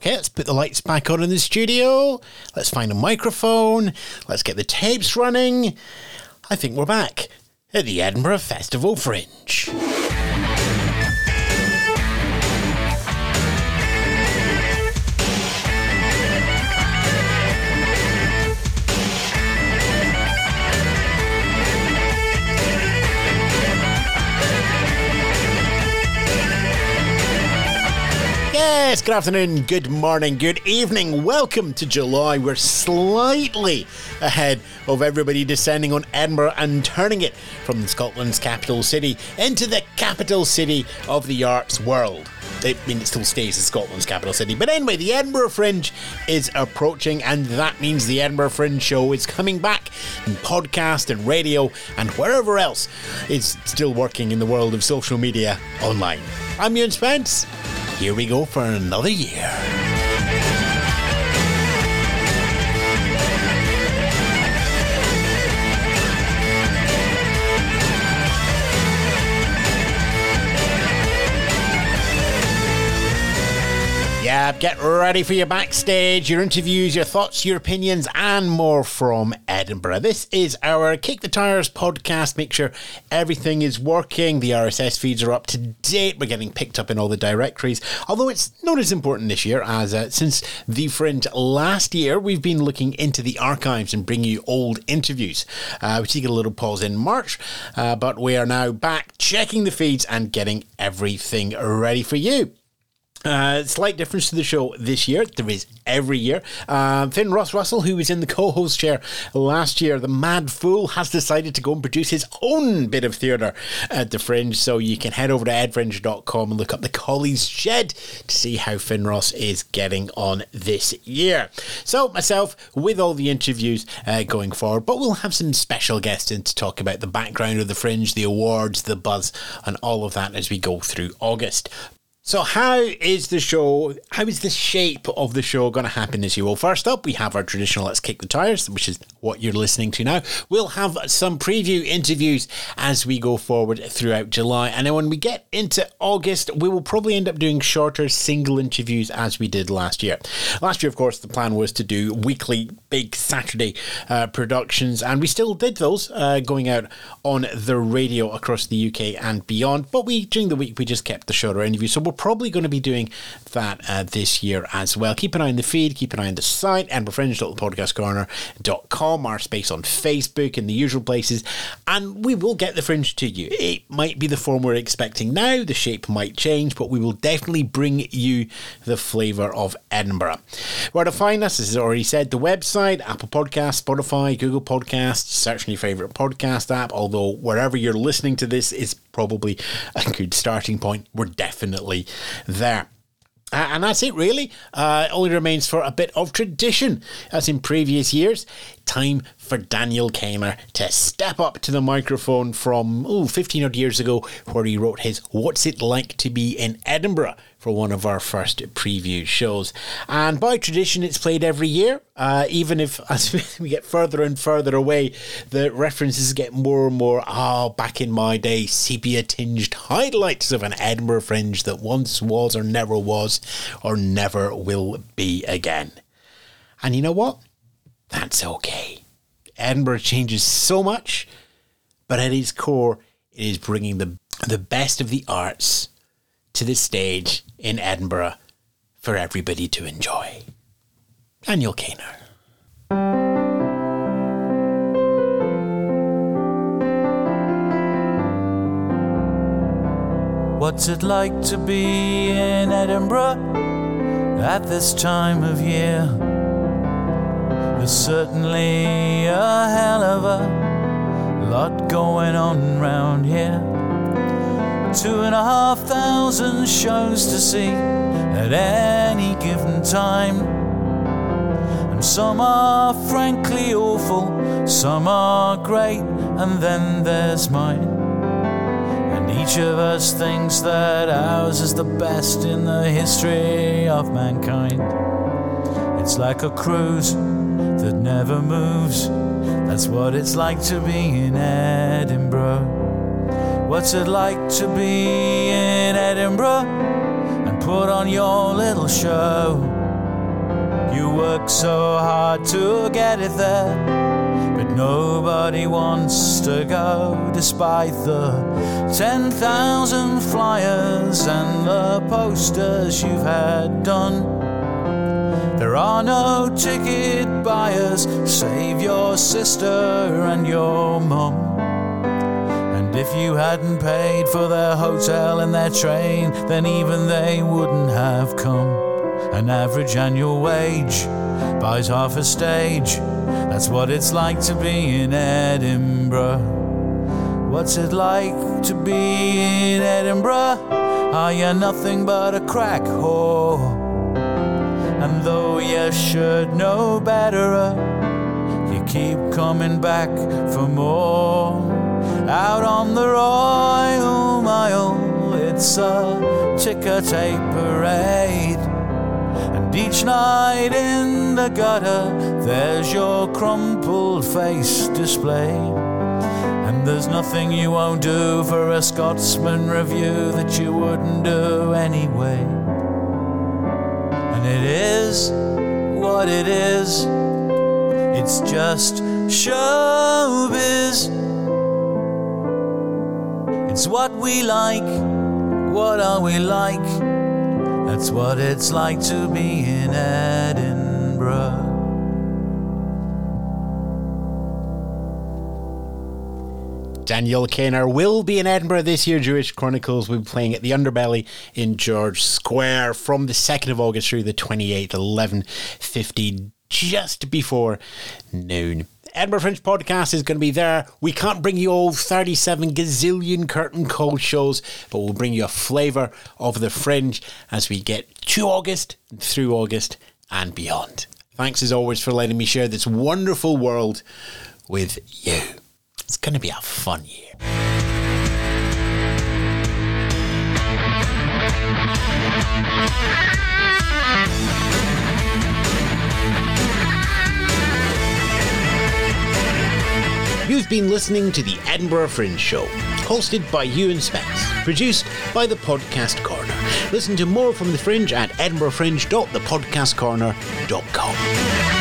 Okay, let's put the lights back on in the studio. Let's find a microphone. Let's get the tapes running. I think we're back at the Edinburgh Festival Fringe. Yes, good afternoon, good morning, good evening. Welcome to July. We're slightly ahead of everybody descending on Edinburgh and turning it from Scotland's capital city into the capital city of the arts world. I mean, it still stays as Scotland's capital city. But anyway, the Edinburgh Fringe is approaching, and that means the Edinburgh Fringe show is coming back in podcast and radio and wherever else is still working in the world of social media online. I'm Ewan Spence. Here we go for another year. Yeah, get ready for your backstage, your interviews, your thoughts, your opinions, and more from Edinburgh. This is our Kick the Tires podcast. Make sure everything is working. The RSS feeds are up to date. We're getting picked up in all the directories. Although it's not as important this year, as uh, since the Fringe last year, we've been looking into the archives and bringing you old interviews. Uh, we took a little pause in March, uh, but we are now back checking the feeds and getting everything ready for you. Uh, slight difference to the show this year. There is every year. Uh, Finn Ross Russell, who was in the co host chair last year, the mad fool, has decided to go and produce his own bit of theatre at the Fringe. So you can head over to edfringe.com and look up the Collie's Shed to see how Finn Ross is getting on this year. So, myself, with all the interviews uh, going forward, but we'll have some special guests in to talk about the background of the Fringe, the awards, the buzz, and all of that as we go through August. So, how is the show? How is the shape of the show going to happen this year? Well, first up, we have our traditional Let's Kick the Tires, which is what you're listening to now. We'll have some preview interviews as we go forward throughout July. And then when we get into August, we will probably end up doing shorter single interviews as we did last year. Last year, of course, the plan was to do weekly big Saturday uh, productions, and we still did those uh, going out on the radio across the UK and beyond. But we, during the week, we just kept the shorter interviews. So we're probably going to be doing that uh, this year as well. Keep an eye on the feed, keep an eye on the site, edinburghfringe.podcastcorner.com, our space on Facebook and the usual places, and we will get the fringe to you. It might be the form we're expecting now, the shape might change, but we will definitely bring you the flavour of Edinburgh. Where to find us, as I already said, the website, Apple Podcasts, Spotify, Google Podcasts, search your favourite podcast app, although wherever you're listening to this is probably a good starting point. We're definitely there. And that's it, really. Uh, only remains for a bit of tradition, as in previous years. Time for Daniel Cainer to step up to the microphone from oh, 15 odd years ago, where he wrote his What's It Like to Be in Edinburgh for one of our first preview shows. And by tradition, it's played every year, uh, even if as we get further and further away, the references get more and more, ah, oh, back in my day, sepia tinged highlights of an Edinburgh fringe that once was or never was or never will be again. And you know what? That's okay. Edinburgh changes so much, but at its core, it is bringing the the best of the arts to the stage in Edinburgh for everybody to enjoy. Daniel Cainer. What's it like to be in Edinburgh at this time of year? There's certainly a hell of a lot going on round here. Two and a half thousand shows to see at any given time. And some are frankly awful, some are great, and then there's mine. And each of us thinks that ours is the best in the history of mankind. It's like a cruise that never moves. That's what it's like to be in Edinburgh. What's it like to be in Edinburgh and put on your little show? You work so hard to get it there, but nobody wants to go despite the 10,000 flyers and the posters you've had done. There are no ticket buyers, save your sister and your mum. And if you hadn't paid for their hotel and their train, then even they wouldn't have come. An average annual wage buys half a stage. That's what it's like to be in Edinburgh. What's it like to be in Edinburgh? Are you nothing but a crack whore? And though you should know better, you keep coming back for more. Out on the Royal Mile, it's a ticker tape parade. And each night in the gutter, there's your crumpled face displayed. And there's nothing you won't do for a Scotsman review that you wouldn't do anyway. And it is what it is, it's just showbiz. It's what we like, what are we like? That's what it's like to be in Edinburgh. Daniel Cainer will be in Edinburgh this year. Jewish Chronicles will be playing at the Underbelly in George Square from the 2nd of August through the 28th, 11.50, just before noon. Edinburgh Fringe podcast is going to be there. We can't bring you all 37 gazillion curtain call shows, but we'll bring you a flavour of the Fringe as we get to August, through August, and beyond. Thanks as always for letting me share this wonderful world with you. It's going to be a fun year. You've been listening to the Edinburgh Fringe Show, hosted by Ewan Spence, produced by The Podcast Corner. Listen to more from The Fringe at edinburghfringe.thepodcastcorner.com.